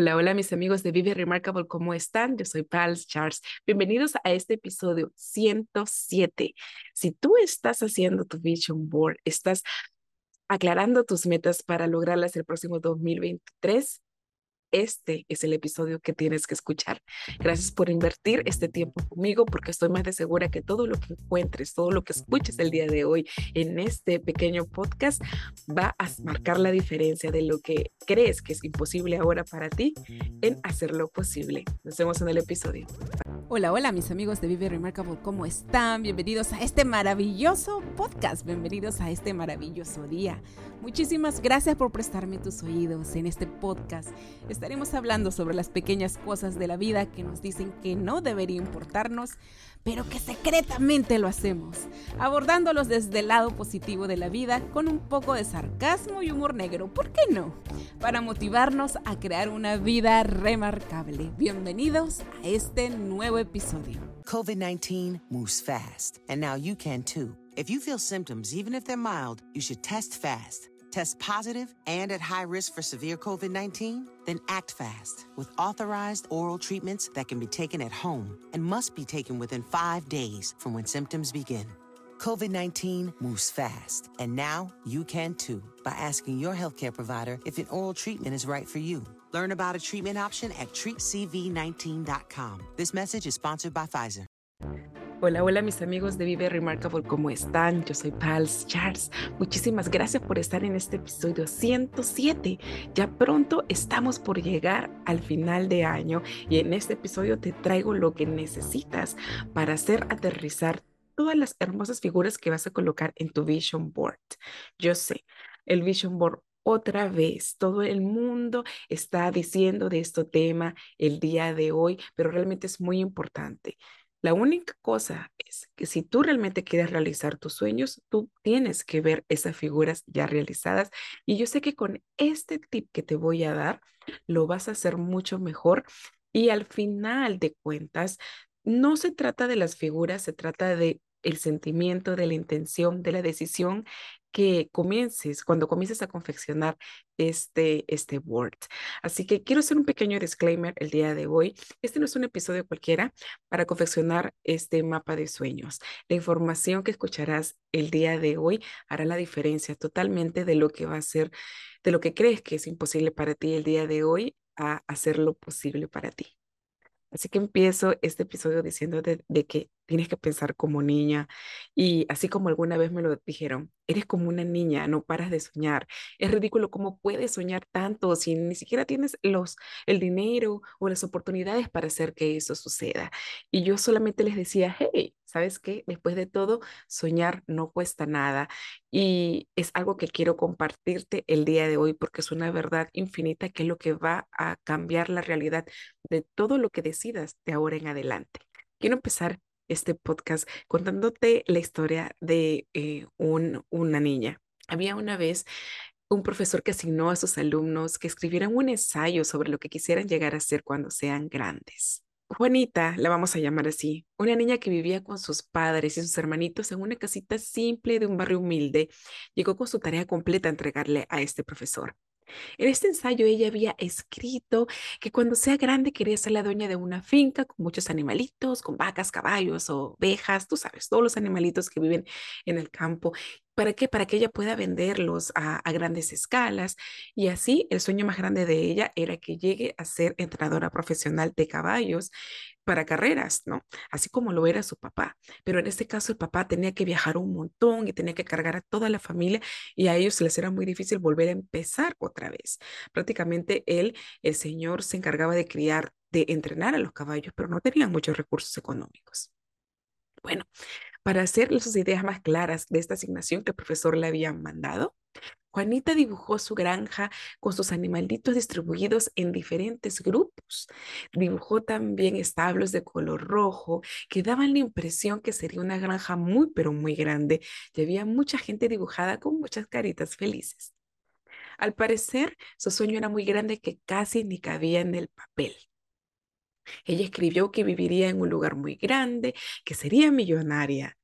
Hola, hola mis amigos de Vive Remarkable, ¿cómo están? Yo soy Pals Charles. Bienvenidos a este episodio 107. Si tú estás haciendo tu vision board, estás aclarando tus metas para lograrlas el próximo 2023, este es el episodio que tienes que escuchar. Gracias por invertir este tiempo conmigo porque estoy más de segura que todo lo que encuentres, todo lo que escuches el día de hoy en este pequeño podcast va a marcar la diferencia de lo que crees que es imposible ahora para ti en hacerlo posible. Nos vemos en el episodio. Hola, hola mis amigos de Vive Remarkable, ¿cómo están? Bienvenidos a este maravilloso podcast, bienvenidos a este maravilloso día. Muchísimas gracias por prestarme tus oídos en este podcast. Estaremos hablando sobre las pequeñas cosas de la vida que nos dicen que no debería importarnos, pero que secretamente lo hacemos, abordándolos desde el lado positivo de la vida con un poco de sarcasmo y humor negro, ¿por qué no? Para motivarnos a crear una vida remarcable. Bienvenidos a este nuevo episodio. COVID-19 moves fast, and now you can too. If you feel symptoms, even if they're mild, you should test fast. Test positive and at high risk for severe COVID 19? Then act fast with authorized oral treatments that can be taken at home and must be taken within five days from when symptoms begin. COVID 19 moves fast, and now you can too by asking your healthcare provider if an oral treatment is right for you. Learn about a treatment option at treatcv19.com. This message is sponsored by Pfizer. Hola, hola mis amigos de Vive Remarkable, ¿cómo están? Yo soy Pals Charles. Muchísimas gracias por estar en este episodio 107. Ya pronto estamos por llegar al final de año y en este episodio te traigo lo que necesitas para hacer aterrizar todas las hermosas figuras que vas a colocar en tu vision board. Yo sé, el vision board otra vez. Todo el mundo está diciendo de este tema el día de hoy, pero realmente es muy importante. La única cosa es que si tú realmente quieres realizar tus sueños, tú tienes que ver esas figuras ya realizadas. Y yo sé que con este tip que te voy a dar, lo vas a hacer mucho mejor. Y al final de cuentas, no se trata de las figuras, se trata de el sentimiento, de la intención, de la decisión que comiences, cuando comiences a confeccionar este, este Word. Así que quiero hacer un pequeño disclaimer el día de hoy. Este no es un episodio cualquiera para confeccionar este mapa de sueños. La información que escucharás el día de hoy hará la diferencia totalmente de lo que va a ser, de lo que crees que es imposible para ti el día de hoy a hacerlo posible para ti. Así que empiezo este episodio diciendo de, que tienes que pensar como niña y así como alguna vez me lo dijeron, eres como una niña, no paras de soñar. Es ridículo cómo puedes soñar tanto si ni siquiera tienes los, el dinero o las oportunidades para hacer que eso suceda. Y yo solamente les decía, hey, ¿sabes qué? Después de todo, soñar no cuesta nada. Y es algo que quiero compartirte el día de hoy porque es una verdad infinita que es lo que va a cambiar la realidad de todo lo que decidas de ahora en adelante. Quiero empezar este podcast contándote la historia de eh, un, una niña. Había una vez un profesor que asignó a sus alumnos que escribieran un ensayo sobre lo que quisieran llegar a ser cuando sean grandes. Juanita, la vamos a llamar así, una niña que vivía con sus padres y sus hermanitos en una casita simple de un barrio humilde, llegó con su tarea completa a entregarle a este profesor. En este ensayo ella había escrito que cuando sea grande quería ser la dueña de una finca con muchos animalitos, con vacas, caballos, ovejas, tú sabes, todos los animalitos que viven en el campo. ¿Para qué? Para que ella pueda venderlos a, a, grandes escalas. Y así el sueño más grande de ella era que llegue a ser entrenadora profesional de caballos para carreras, ¿no? Así como lo era su papá. Pero en este caso el papá tenía que viajar un montón y tenía que cargar a toda la familia y a ellos les era muy difícil volver a empezar otra vez. Prácticamente él, el señor, se encargaba de criar, de entrenar a los caballos, pero no tenían muchos recursos económicos. Bueno, para hacer sus ideas más claras de esta asignación que el profesor le había mandado, Juanita dibujó su granja con sus animalitos distribuidos en diferentes grupos. Dibujó también establos de color rojo que daban la impresión que sería una granja muy, pero muy grande y había mucha gente dibujada con muchas caritas felices. Al parecer, su sueño era muy grande que casi ni cabía en el papel. Ella escribió que viviría en un lugar muy grande, que sería millonaria.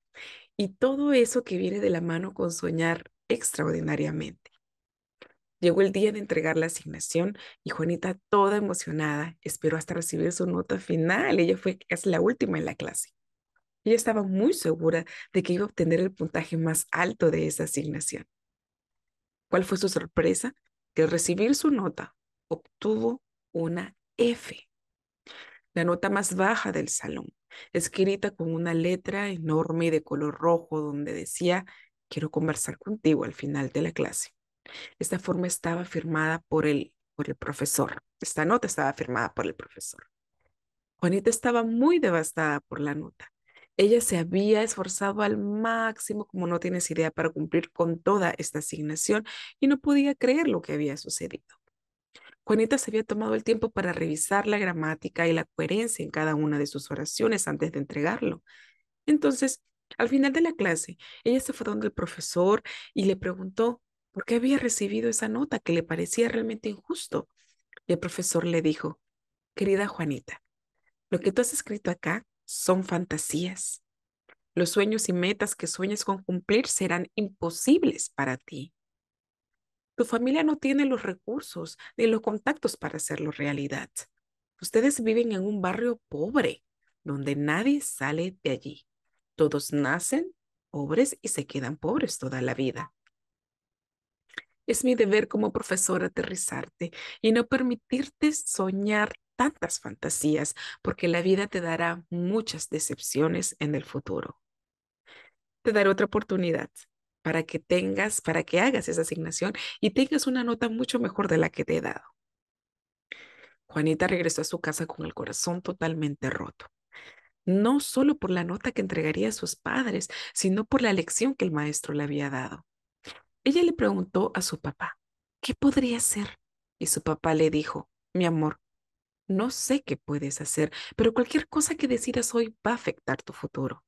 Y todo eso que viene de la mano con soñar extraordinariamente. Llegó el día de entregar la asignación y Juanita, toda emocionada, esperó hasta recibir su nota final. Ella fue casi la última en la clase. Ella estaba muy segura de que iba a obtener el puntaje más alto de esa asignación. ¿Cuál fue su sorpresa? Que al recibir su nota obtuvo una F, la nota más baja del salón, escrita con una letra enorme de color rojo donde decía, quiero conversar contigo al final de la clase. Esta forma estaba firmada por el, por el profesor. Esta nota estaba firmada por el profesor. Juanita estaba muy devastada por la nota. Ella se había esforzado al máximo, como no tienes idea, para cumplir con toda esta asignación y no podía creer lo que había sucedido. Juanita se había tomado el tiempo para revisar la gramática y la coherencia en cada una de sus oraciones antes de entregarlo. Entonces, al final de la clase, ella se fue donde el profesor y le preguntó por qué había recibido esa nota que le parecía realmente injusto. Y el profesor le dijo, querida Juanita, lo que tú has escrito acá son fantasías. Los sueños y metas que sueñes con cumplir serán imposibles para ti. Tu familia no tiene los recursos ni los contactos para hacerlo realidad. Ustedes viven en un barrio pobre, donde nadie sale de allí. Todos nacen pobres y se quedan pobres toda la vida. Es mi deber como profesor aterrizarte y no permitirte soñar tantas fantasías, porque la vida te dará muchas decepciones en el futuro. Te daré otra oportunidad para que tengas, para que hagas esa asignación y tengas una nota mucho mejor de la que te he dado. Juanita regresó a su casa con el corazón totalmente roto. No solo por la nota que entregaría a sus padres, sino por la lección que el maestro le había dado. Ella le preguntó a su papá, ¿qué podría hacer? Y su papá le dijo, mi amor, no sé qué puedes hacer, pero cualquier cosa que decidas hoy va a afectar tu futuro.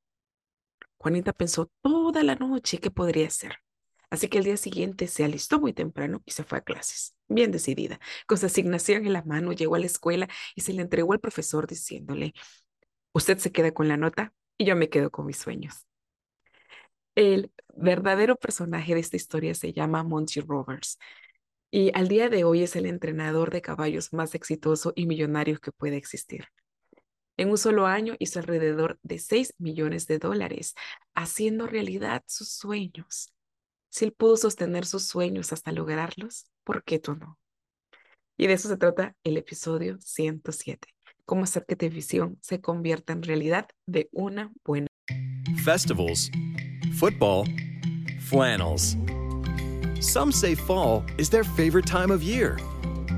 Juanita pensó toda la noche qué podría hacer. Así que el día siguiente se alistó muy temprano y se fue a clases, bien decidida. Con su asignación en la mano, llegó a la escuela y se le entregó al profesor diciéndole, usted se queda con la nota y yo me quedo con mis sueños. El verdadero personaje de esta historia se llama Monty Roberts y al día de hoy es el entrenador de caballos más exitoso y millonario que puede existir. En un solo año hizo alrededor de 6 millones de dólares, haciendo realidad sus sueños. Si él pudo sostener sus sueños hasta lograrlos, ¿por qué tú no? Y de eso se trata el episodio 107. Cómo hacer que tu visión se convierta en realidad de una buena. Festivals football, flannels. Some say fall is their favorite time of year.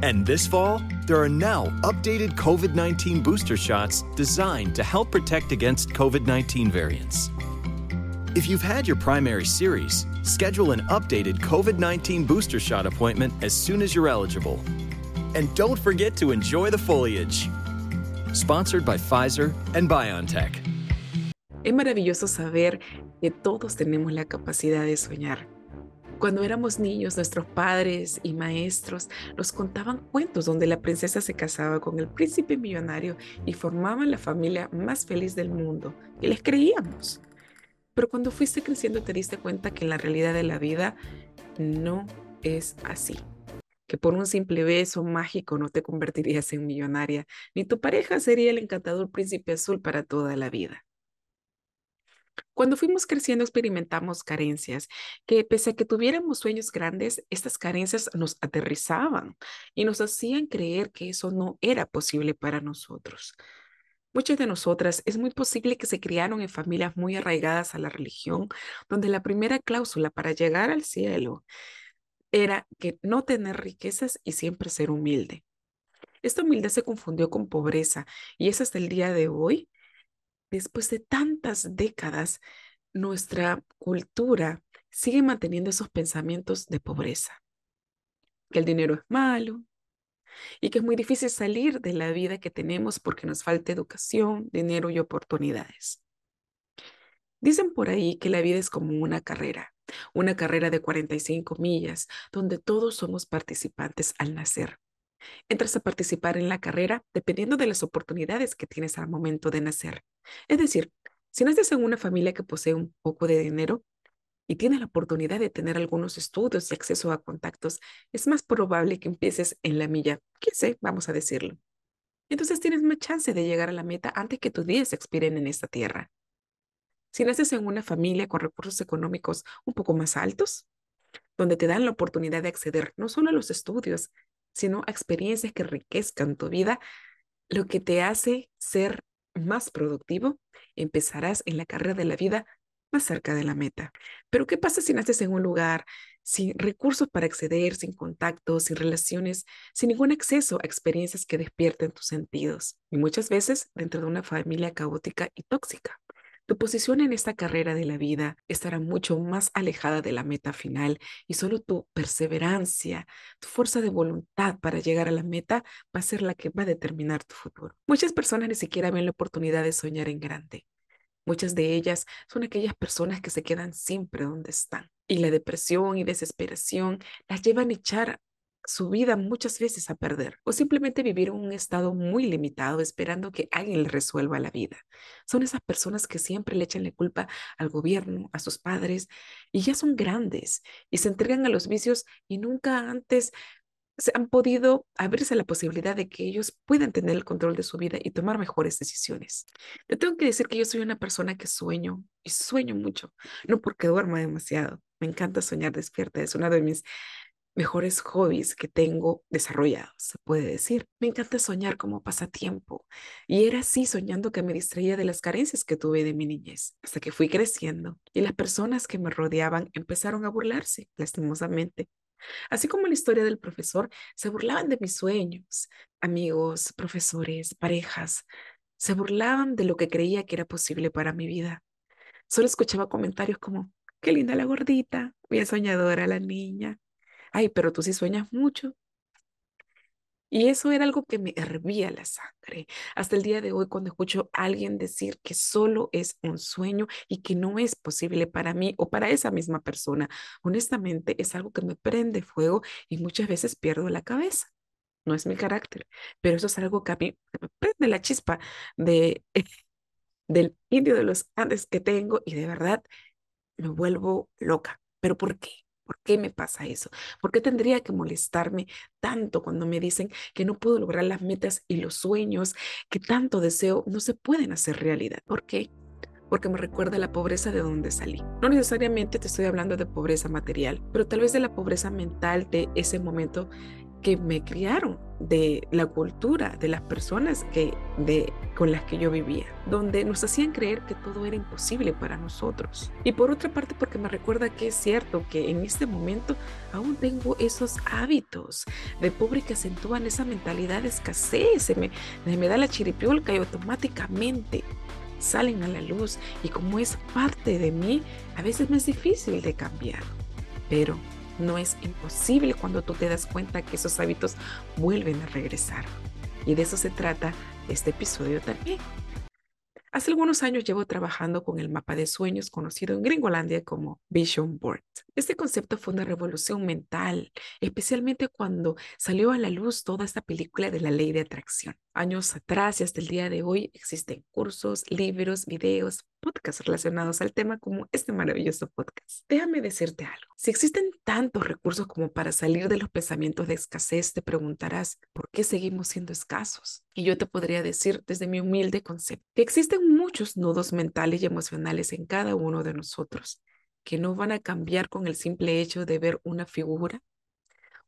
And this fall, there are now updated COVID 19 booster shots designed to help protect against COVID 19 variants. If you've had your primary series, schedule an updated COVID 19 booster shot appointment as soon as you're eligible. And don't forget to enjoy the foliage. Sponsored by Pfizer and BioNTech. Es maravilloso saber que todos tenemos la capacidad de soñar. Cuando éramos niños, nuestros padres y maestros nos contaban cuentos donde la princesa se casaba con el príncipe millonario y formaban la familia más feliz del mundo. Y les creíamos. Pero cuando fuiste creciendo te diste cuenta que en la realidad de la vida no es así. Que por un simple beso mágico no te convertirías en millonaria, ni tu pareja sería el encantador príncipe azul para toda la vida. Cuando fuimos creciendo experimentamos carencias que pese a que tuviéramos sueños grandes, estas carencias nos aterrizaban y nos hacían creer que eso no era posible para nosotros. Muchas de nosotras es muy posible que se criaron en familias muy arraigadas a la religión, donde la primera cláusula para llegar al cielo era que no tener riquezas y siempre ser humilde. Esta humildad se confundió con pobreza y es hasta el día de hoy después de tantas décadas, nuestra cultura sigue manteniendo esos pensamientos de pobreza, que el dinero es malo y que es muy difícil salir de la vida que tenemos porque nos falta educación, dinero y oportunidades. Dicen por ahí que la vida es como una carrera, una carrera de 45 millas, donde todos somos participantes al nacer. Entras a participar en la carrera dependiendo de las oportunidades que tienes al momento de nacer. Es decir, si naces en una familia que posee un poco de dinero, y tienes la oportunidad de tener algunos estudios y acceso a contactos, es más probable que empieces en la milla sé, vamos a decirlo. Entonces tienes más chance de llegar a la meta antes que tus días expiren en esta tierra. Si naces en una familia con recursos económicos un poco más altos, donde te dan la oportunidad de acceder no solo a los estudios, sino a experiencias que enriquezcan tu vida, lo que te hace ser más productivo, empezarás en la carrera de la vida más cerca de la meta. Pero ¿qué pasa si naces en un lugar sin recursos para acceder, sin contactos, sin relaciones, sin ningún acceso a experiencias que despierten tus sentidos? Y muchas veces dentro de una familia caótica y tóxica. Tu posición en esta carrera de la vida estará mucho más alejada de la meta final y solo tu perseverancia, tu fuerza de voluntad para llegar a la meta va a ser la que va a determinar tu futuro. Muchas personas ni siquiera ven la oportunidad de soñar en grande. Muchas de ellas son aquellas personas que se quedan siempre donde están. Y la depresión y desesperación las llevan a echar su vida muchas veces a perder o simplemente vivir en un estado muy limitado esperando que alguien le resuelva la vida. Son esas personas que siempre le echan la culpa al gobierno, a sus padres y ya son grandes y se entregan a los vicios y nunca antes se han podido abrirse la posibilidad de que ellos puedan tener el control de su vida y tomar mejores decisiones. Yo tengo que decir que yo soy una persona que sueño y sueño mucho, no porque duerma demasiado. Me encanta soñar despierta, es uno de mis mejores hobbies que tengo desarrollados, se puede decir. Me encanta soñar como pasatiempo y era así soñando que me distraía de las carencias que tuve de mi niñez, hasta que fui creciendo y las personas que me rodeaban empezaron a burlarse, lastimosamente. Así como la historia del profesor, se burlaban de mis sueños, amigos, profesores, parejas, se burlaban de lo que creía que era posible para mi vida. Solo escuchaba comentarios como, qué linda la gordita, bien soñadora la niña, ay, pero tú sí sueñas mucho. Y eso era algo que me hervía la sangre. Hasta el día de hoy, cuando escucho a alguien decir que solo es un sueño y que no es posible para mí o para esa misma persona, honestamente es algo que me prende fuego y muchas veces pierdo la cabeza. No es mi carácter, pero eso es algo que a mí me prende la chispa de, del indio de los Andes que tengo y de verdad me vuelvo loca. ¿Pero por qué? ¿Por qué me pasa eso? ¿Por qué tendría que molestarme tanto cuando me dicen que no puedo lograr las metas y los sueños que tanto deseo no se pueden hacer realidad? ¿Por qué? Porque me recuerda la pobreza de donde salí. No necesariamente te estoy hablando de pobreza material, pero tal vez de la pobreza mental de ese momento que me criaron, de la cultura, de las personas que, de, con las que yo vivía, donde nos hacían creer que todo era imposible para nosotros. Y por otra parte, porque me recuerda que es cierto que en este momento aún tengo esos hábitos de pobre que acentúan esa mentalidad de escasez, se me, me da la chiripiolca y automáticamente salen a la luz y como es parte de mí, a veces me es difícil de cambiar. Pero no es imposible cuando tú te das cuenta que esos hábitos vuelven a regresar. Y de eso se trata este episodio también. Hace algunos años llevo trabajando con el mapa de sueños conocido en Gringolandia como Vision Board. Este concepto fue una revolución mental, especialmente cuando salió a la luz toda esta película de la ley de atracción. Años atrás y hasta el día de hoy existen cursos, libros, videos, podcasts relacionados al tema como este maravilloso podcast. Déjame decirte algo. Si existen tantos recursos como para salir de los pensamientos de escasez, te preguntarás, ¿por qué seguimos siendo escasos? Y yo te podría decir desde mi humilde concepto que existen muchos nudos mentales y emocionales en cada uno de nosotros que no van a cambiar con el simple hecho de ver una figura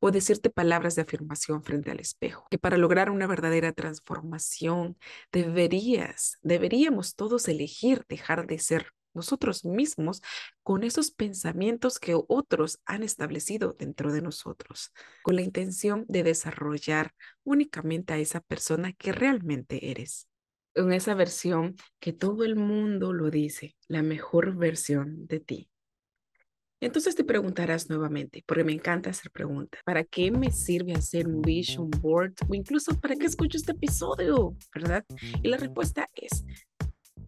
o decirte palabras de afirmación frente al espejo, que para lograr una verdadera transformación deberías, deberíamos todos elegir dejar de ser nosotros mismos con esos pensamientos que otros han establecido dentro de nosotros, con la intención de desarrollar únicamente a esa persona que realmente eres. En esa versión que todo el mundo lo dice, la mejor versión de ti. Entonces te preguntarás nuevamente, porque me encanta hacer preguntas, ¿para qué me sirve hacer un vision board o incluso para qué escucho este episodio? ¿Verdad? Y la respuesta es,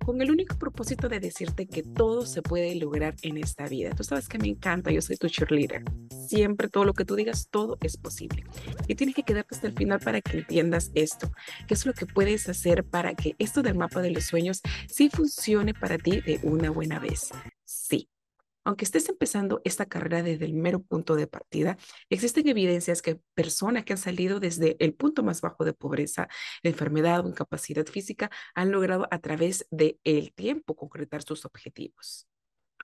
con el único propósito de decirte que todo se puede lograr en esta vida. Tú sabes que me encanta, yo soy tu cheerleader. Siempre todo lo que tú digas, todo es posible. Y tienes que quedarte hasta el final para que entiendas esto. ¿Qué es lo que puedes hacer para que esto del mapa de los sueños sí funcione para ti de una buena vez? Aunque estés empezando esta carrera desde el mero punto de partida, existen evidencias que personas que han salido desde el punto más bajo de pobreza, enfermedad o incapacidad física han logrado a través del el tiempo concretar sus objetivos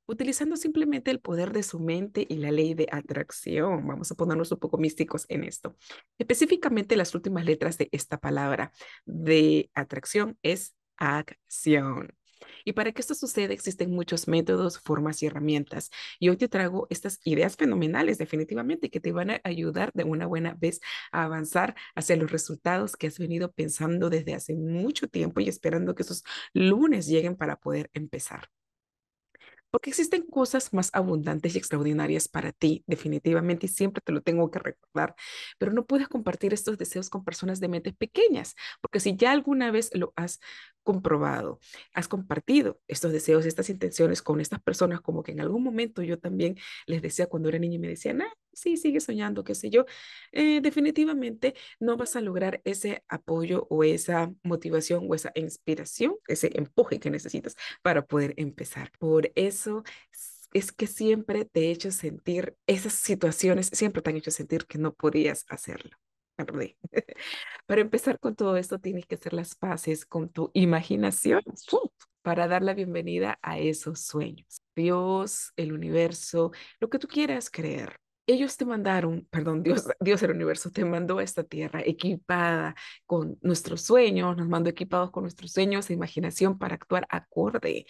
utilizando simplemente el poder de su mente y la ley de atracción. Vamos a ponernos un poco místicos en esto. Específicamente las últimas letras de esta palabra de atracción es acción. Y para que esto suceda existen muchos métodos, formas y herramientas. Y hoy te traigo estas ideas fenomenales definitivamente que te van a ayudar de una buena vez a avanzar hacia los resultados que has venido pensando desde hace mucho tiempo y esperando que esos lunes lleguen para poder empezar. Porque existen cosas más abundantes y extraordinarias para ti, definitivamente, y siempre te lo tengo que recordar, pero no puedes compartir estos deseos con personas de mentes pequeñas, porque si ya alguna vez lo has comprobado, has compartido estos deseos, estas intenciones con estas personas, como que en algún momento yo también les decía cuando era niña y me decían, ah, sí, sigue soñando, qué sé yo, eh, definitivamente no vas a lograr ese apoyo o esa motivación o esa inspiración, ese empuje que necesitas para poder empezar. Por eso es que siempre te he hecho sentir, esas situaciones siempre te han hecho sentir que no podías hacerlo. Para empezar con todo esto, tienes que hacer las paces con tu imaginación para dar la bienvenida a esos sueños. Dios, el universo, lo que tú quieras creer ellos te mandaron, perdón, Dios, Dios el universo te mandó a esta tierra equipada con nuestros sueños, nos mandó equipados con nuestros sueños e imaginación para actuar acorde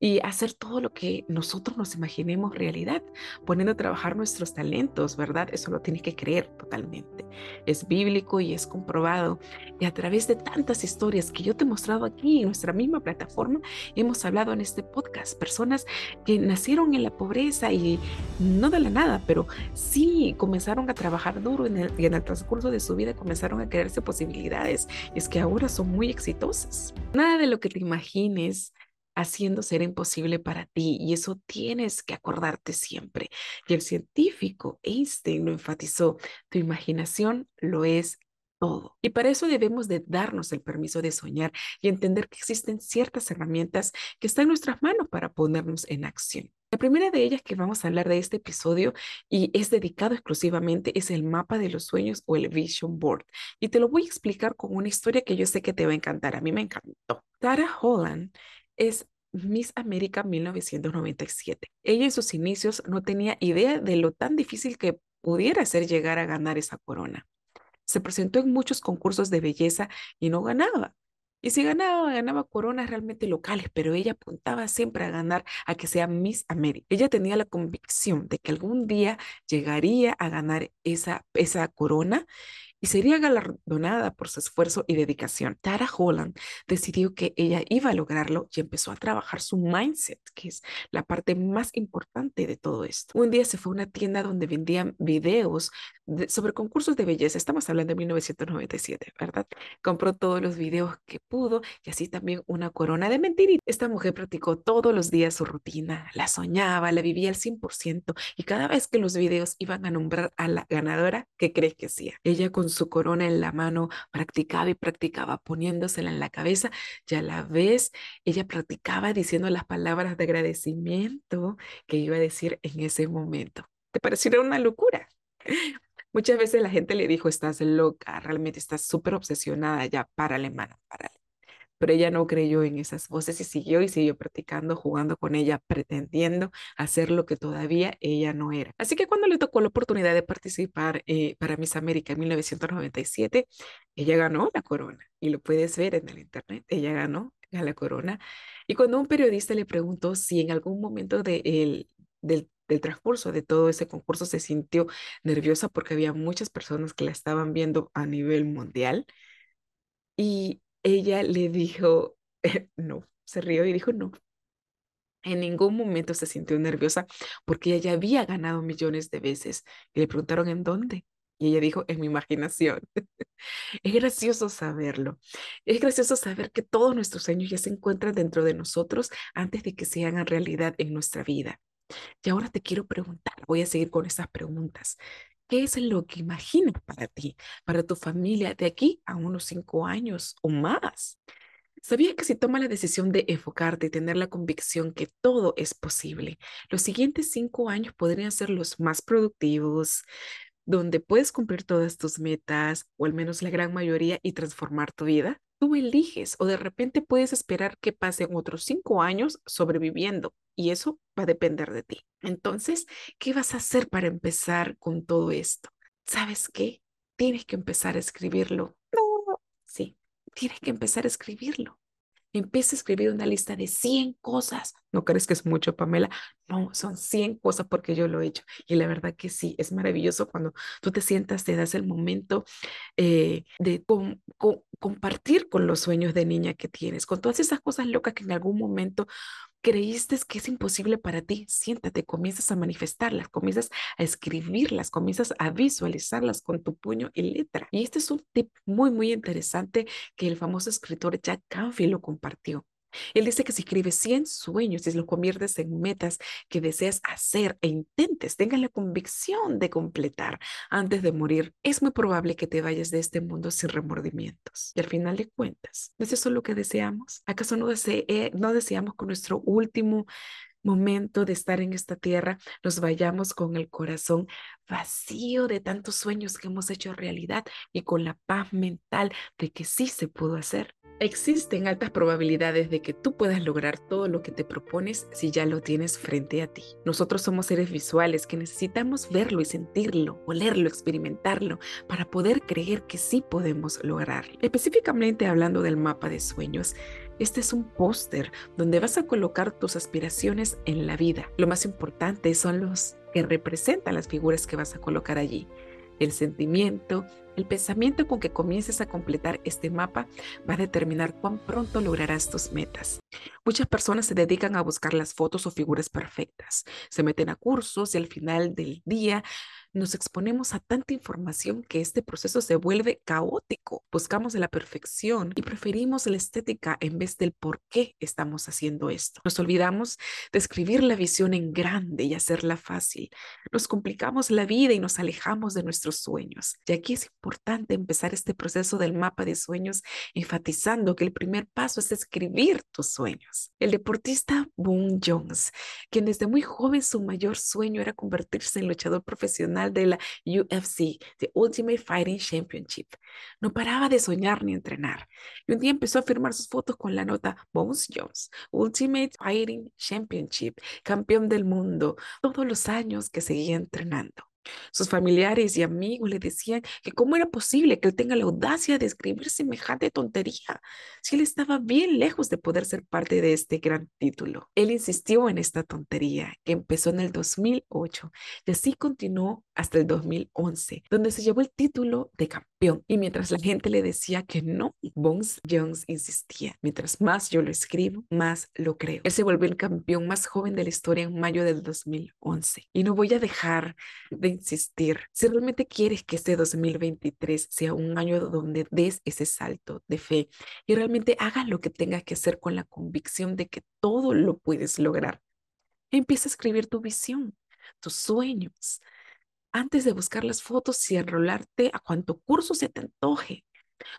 y hacer todo lo que nosotros nos imaginemos realidad, poniendo a trabajar nuestros talentos, ¿verdad? Eso lo tienes que creer totalmente. Es bíblico y es comprobado. Y a través de tantas historias que yo te he mostrado aquí en nuestra misma plataforma, hemos hablado en este podcast, personas que nacieron en la pobreza y no de la nada, pero sí comenzaron a trabajar duro en el, y en el transcurso de su vida comenzaron a crearse posibilidades. Y es que ahora son muy exitosas. Nada de lo que te imagines haciendo ser imposible para ti y eso tienes que acordarte siempre. Y el científico Einstein lo enfatizó, tu imaginación lo es todo. Y para eso debemos de darnos el permiso de soñar y entender que existen ciertas herramientas que están en nuestras manos para ponernos en acción. Primera de ellas que vamos a hablar de este episodio y es dedicado exclusivamente es el mapa de los sueños o el vision board. Y te lo voy a explicar con una historia que yo sé que te va a encantar. A mí me encantó. Tara Holland es Miss América 1997. Ella en sus inicios no tenía idea de lo tan difícil que pudiera ser llegar a ganar esa corona. Se presentó en muchos concursos de belleza y no ganaba. Y si ganaba, ganaba coronas realmente locales, pero ella apuntaba siempre a ganar, a que sea Miss América. Ella tenía la convicción de que algún día llegaría a ganar esa, esa corona y sería galardonada por su esfuerzo y dedicación. Tara Holland decidió que ella iba a lograrlo y empezó a trabajar su mindset, que es la parte más importante de todo esto. Un día se fue a una tienda donde vendían videos sobre concursos de belleza. Estamos hablando de 1997, ¿verdad? Compró todos los videos que pudo y así también una corona de mentirita. Esta mujer practicó todos los días su rutina, la soñaba, la vivía al 100% y cada vez que los videos iban a nombrar a la ganadora, ¿qué crees que hacía? Ella con su corona en la mano, practicaba y practicaba poniéndosela en la cabeza y a la vez ella practicaba diciendo las palabras de agradecimiento que iba a decir en ese momento. ¿Te pareció una locura? Muchas veces la gente le dijo, estás loca, realmente estás súper obsesionada, ya párale, mano, párale pero ella no creyó en esas voces y siguió y siguió practicando, jugando con ella, pretendiendo hacer lo que todavía ella no era. Así que cuando le tocó la oportunidad de participar eh, para Miss América en 1997, ella ganó la corona y lo puedes ver en el internet, ella ganó la corona. Y cuando un periodista le preguntó si en algún momento del, del transcurso de todo ese concurso se sintió nerviosa porque había muchas personas que la estaban viendo a nivel mundial. Y ella le dijo, no, se rió y dijo, no. En ningún momento se sintió nerviosa porque ella ya había ganado millones de veces. Y le preguntaron en dónde. Y ella dijo, en mi imaginación. es gracioso saberlo. Es gracioso saber que todos nuestros sueños ya se encuentran dentro de nosotros antes de que se hagan realidad en nuestra vida. Y ahora te quiero preguntar, voy a seguir con estas preguntas. ¿Qué es lo que imaginas para ti, para tu familia de aquí a unos cinco años o más? ¿Sabías que si tomas la decisión de enfocarte y tener la convicción que todo es posible, los siguientes cinco años podrían ser los más productivos, donde puedes cumplir todas tus metas, o al menos la gran mayoría, y transformar tu vida? Tú eliges o de repente puedes esperar que pasen otros cinco años sobreviviendo y eso va a depender de ti. Entonces, ¿qué vas a hacer para empezar con todo esto? ¿Sabes qué? Tienes que empezar a escribirlo. No, sí, tienes que empezar a escribirlo. Empieza a escribir una lista de 100 cosas. ¿No crees que es mucho, Pamela? No, son 100 cosas porque yo lo he hecho. Y la verdad que sí, es maravilloso cuando tú te sientas, te das el momento eh, de compartir con los sueños de niña que tienes, con todas esas cosas locas que en algún momento creíste que es imposible para ti, siéntate, comienzas a manifestarlas, comienzas a escribirlas, comienzas a visualizarlas con tu puño y letra. Y este es un tip muy, muy interesante que el famoso escritor Jack Canfield lo compartió. Él dice que si escribes 100 sueños y los conviertes en metas que deseas hacer e intentes, tengas la convicción de completar antes de morir, es muy probable que te vayas de este mundo sin remordimientos. Y al final de cuentas, ¿no es eso lo que deseamos? ¿Acaso no, no deseamos con nuestro último momento de estar en esta tierra nos vayamos con el corazón vacío de tantos sueños que hemos hecho realidad y con la paz mental de que sí se pudo hacer. Existen altas probabilidades de que tú puedas lograr todo lo que te propones si ya lo tienes frente a ti. Nosotros somos seres visuales que necesitamos verlo y sentirlo, olerlo, experimentarlo para poder creer que sí podemos lograrlo. Específicamente hablando del mapa de sueños, este es un póster donde vas a colocar tus aspiraciones en la vida. Lo más importante son los que representan las figuras que vas a colocar allí el sentimiento, el pensamiento con que comiences a completar este mapa va a determinar cuán pronto lograrás tus metas. Muchas personas se dedican a buscar las fotos o figuras perfectas, se meten a cursos y al final del día nos exponemos a tanta información que este proceso se vuelve caótico. Buscamos la perfección y preferimos la estética en vez del por qué estamos haciendo esto. Nos olvidamos de escribir la visión en grande y hacerla fácil. Nos complicamos la vida y nos alejamos de nuestros sueños. Y aquí es importante empezar este proceso del mapa de sueños enfatizando que el primer paso es escribir tus sueños. El deportista Boone Jones, quien desde muy joven su mayor sueño era convertirse en luchador profesional de la UFC, The Ultimate Fighting Championship. No paraba de soñar ni entrenar. Y un día empezó a firmar sus fotos con la nota Bones Jones, Ultimate Fighting Championship, campeón del mundo, todos los años que seguía entrenando. Sus familiares y amigos le decían que cómo era posible que él tenga la audacia de escribir semejante tontería, si él estaba bien lejos de poder ser parte de este gran título. Él insistió en esta tontería que empezó en el 2008 y así continuó hasta el 2011, donde se llevó el título de campeón. Y mientras la gente le decía que no, Bones Jones insistía, mientras más yo lo escribo, más lo creo. Él se volvió el campeón más joven de la historia en mayo del 2011. Y no voy a dejar de insistir. Si realmente quieres que este 2023 sea un año donde des ese salto de fe y realmente hagas lo que tengas que hacer con la convicción de que todo lo puedes lograr, empieza a escribir tu visión, tus sueños, antes de buscar las fotos y enrolarte a cuanto curso se te antoje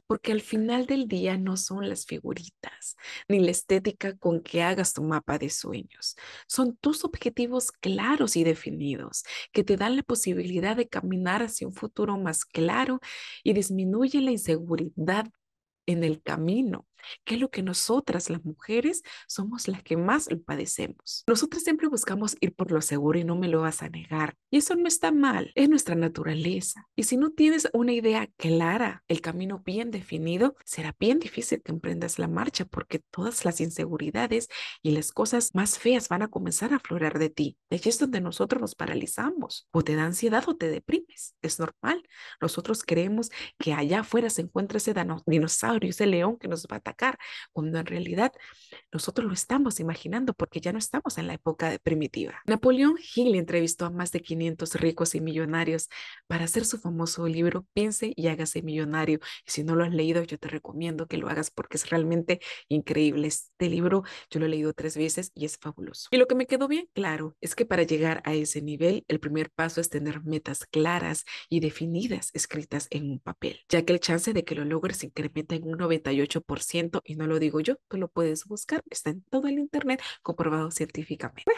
porque al final del día no son las figuritas ni la estética con que hagas tu mapa de sueños. Son tus objetivos claros y definidos que te dan la posibilidad de caminar hacia un futuro más claro y disminuye la inseguridad en el camino que es lo que nosotras las mujeres somos las que más lo padecemos. Nosotras siempre buscamos ir por lo seguro y no me lo vas a negar. Y eso no está mal, es nuestra naturaleza. Y si no tienes una idea clara, el camino bien definido, será bien difícil que emprendas la marcha porque todas las inseguridades y las cosas más feas van a comenzar a aflorar de ti. Y allí es donde nosotros nos paralizamos. O te da ansiedad o te deprimes. Es normal. Nosotros creemos que allá afuera se encuentra ese dinosaurio, ese león que nos va a atacar cuando en realidad nosotros lo estamos imaginando porque ya no estamos en la época primitiva. Napoleón Hill entrevistó a más de 500 ricos y millonarios para hacer su famoso libro Piense y hágase millonario. Y si no lo has leído, yo te recomiendo que lo hagas porque es realmente increíble. Este libro yo lo he leído tres veces y es fabuloso. Y lo que me quedó bien claro es que para llegar a ese nivel, el primer paso es tener metas claras y definidas escritas en un papel, ya que el chance de que lo logres incrementa en un 98% 100% y no lo digo yo, tú lo puedes buscar, está en todo el Internet comprobado científicamente.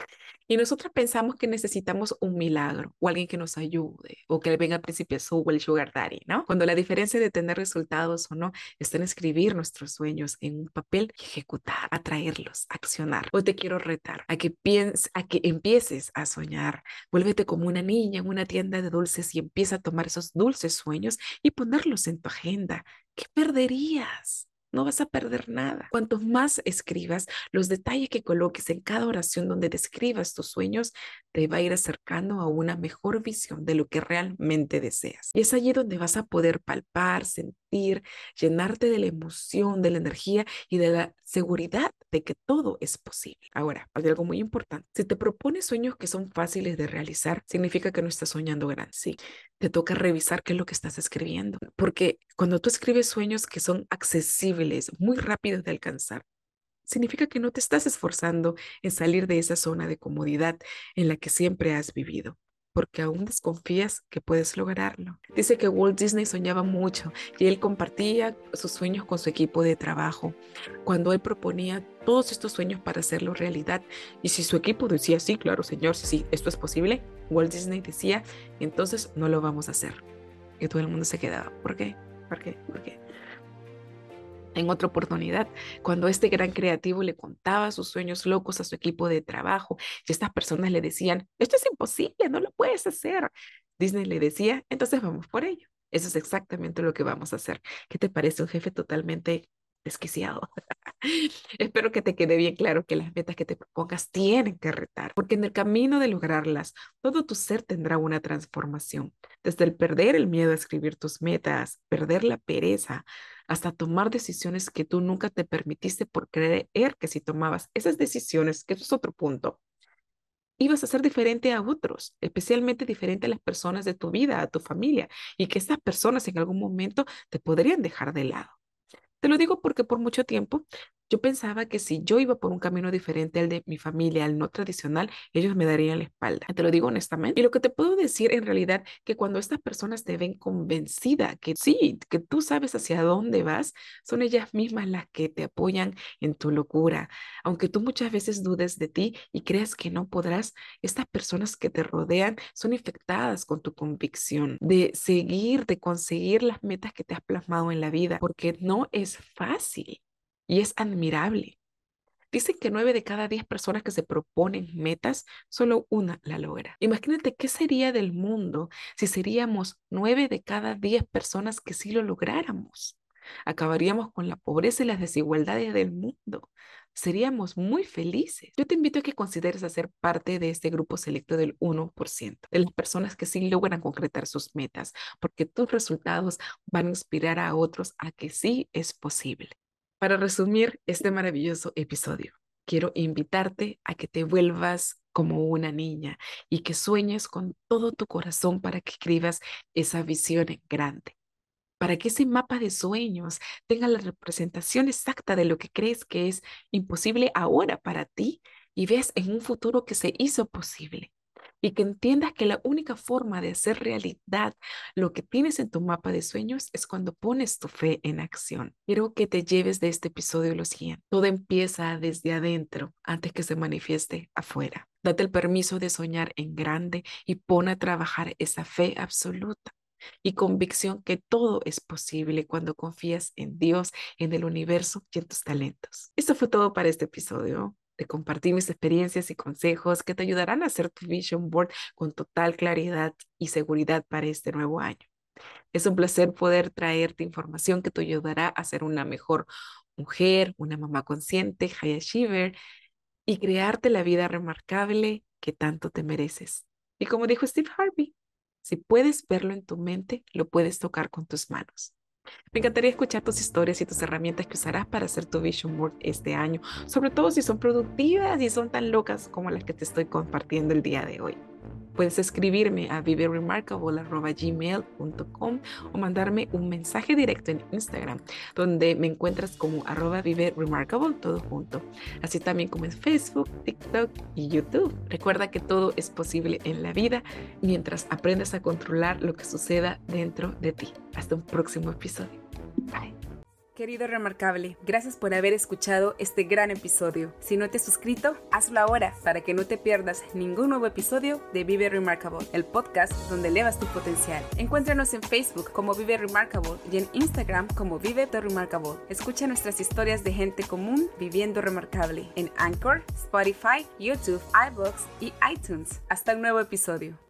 Y nosotros pensamos que necesitamos un milagro o alguien que nos ayude o que venga al príncipe azul o el sugar daddy, ¿no? Cuando la diferencia de tener resultados o no está en escribir nuestros sueños en un papel y ejecutar, atraerlos, accionar. Hoy te quiero retar a que pienses, a que empieces a soñar. Vuélvete como una niña en una tienda de dulces y empieza a tomar esos dulces sueños y ponerlos en tu agenda. ¿Qué perderías? No vas a perder nada. Cuanto más escribas, los detalles que coloques en cada oración donde describas tus sueños, te va a ir acercando a una mejor visión de lo que realmente deseas. Y es allí donde vas a poder palpar, sentir, llenarte de la emoción, de la energía y de la seguridad de que todo es posible. Ahora, hay algo muy importante. Si te propones sueños que son fáciles de realizar, significa que no estás soñando grande. Sí, te toca revisar qué es lo que estás escribiendo. Porque cuando tú escribes sueños que son accesibles, muy rápidos de alcanzar, significa que no te estás esforzando en salir de esa zona de comodidad en la que siempre has vivido, porque aún desconfías que puedes lograrlo. Dice que Walt Disney soñaba mucho y él compartía sus sueños con su equipo de trabajo. Cuando él proponía todos estos sueños para hacerlo realidad, y si su equipo decía, sí, claro, señor, sí, esto es posible, Walt Disney decía, entonces no lo vamos a hacer. Y todo el mundo se quedaba, ¿por qué? ¿Por qué? ¿Por qué? En otra oportunidad, cuando este gran creativo le contaba sus sueños locos a su equipo de trabajo y estas personas le decían, esto es imposible, no lo puedes hacer. Disney le decía, entonces vamos por ello. Eso es exactamente lo que vamos a hacer. ¿Qué te parece un jefe totalmente desquiciado? Espero que te quede bien claro que las metas que te propongas tienen que retar, porque en el camino de lograrlas, todo tu ser tendrá una transformación. Desde el perder el miedo a escribir tus metas, perder la pereza, hasta tomar decisiones que tú nunca te permitiste por creer que si tomabas esas decisiones, que eso es otro punto, ibas a ser diferente a otros, especialmente diferente a las personas de tu vida, a tu familia, y que estas personas en algún momento te podrían dejar de lado. Te lo digo porque por mucho tiempo yo pensaba que si yo iba por un camino diferente al de mi familia, al no tradicional, ellos me darían la espalda. Te lo digo honestamente. Y lo que te puedo decir en realidad que cuando estas personas te ven convencida que sí, que tú sabes hacia dónde vas, son ellas mismas las que te apoyan en tu locura. Aunque tú muchas veces dudes de ti y creas que no podrás, estas personas que te rodean son infectadas con tu convicción de seguir, de conseguir las metas que te has plasmado en la vida, porque no es fácil y es admirable. Dicen que nueve de cada diez personas que se proponen metas, solo una la logra. Imagínate qué sería del mundo si seríamos nueve de cada diez personas que sí lo lográramos. Acabaríamos con la pobreza y las desigualdades del mundo. Seríamos muy felices. Yo te invito a que consideres hacer parte de este grupo selecto del 1%, de las personas que sí logran concretar sus metas, porque tus resultados van a inspirar a otros a que sí es posible. Para resumir este maravilloso episodio, quiero invitarte a que te vuelvas como una niña y que sueñes con todo tu corazón para que escribas esa visión grande, para que ese mapa de sueños tenga la representación exacta de lo que crees que es imposible ahora para ti y ves en un futuro que se hizo posible y que entiendas que la única forma de hacer realidad lo que tienes en tu mapa de sueños es cuando pones tu fe en acción. Quiero que te lleves de este episodio lo siguiente. Todo empieza desde adentro antes que se manifieste afuera. Date el permiso de soñar en grande y pon a trabajar esa fe absoluta y convicción que todo es posible cuando confías en Dios, en el universo y en tus talentos. Esto fue todo para este episodio de compartir mis experiencias y consejos que te ayudarán a hacer tu vision board con total claridad y seguridad para este nuevo año. Es un placer poder traerte información que te ayudará a ser una mejor mujer, una mamá consciente, high achiever y crearte la vida remarcable que tanto te mereces. Y como dijo Steve Harvey, si puedes verlo en tu mente, lo puedes tocar con tus manos. Me encantaría escuchar tus historias y tus herramientas que usarás para hacer tu vision board este año, sobre todo si son productivas y son tan locas como las que te estoy compartiendo el día de hoy. Puedes escribirme a viveremarkable.gmail.com o mandarme un mensaje directo en Instagram, donde me encuentras como arroba viveremarkable, todo junto. Así también como en Facebook, TikTok y YouTube. Recuerda que todo es posible en la vida mientras aprendes a controlar lo que suceda dentro de ti. Hasta un próximo episodio. Bye. Querido Remarcable, gracias por haber escuchado este gran episodio. Si no te has suscrito, hazlo ahora para que no te pierdas ningún nuevo episodio de Vive Remarkable, el podcast donde elevas tu potencial. Encuéntranos en Facebook como Vive Remarkable y en Instagram como Vive The Remarkable. Escucha nuestras historias de gente común viviendo remarcable en Anchor, Spotify, YouTube, iBooks y iTunes. Hasta el nuevo episodio.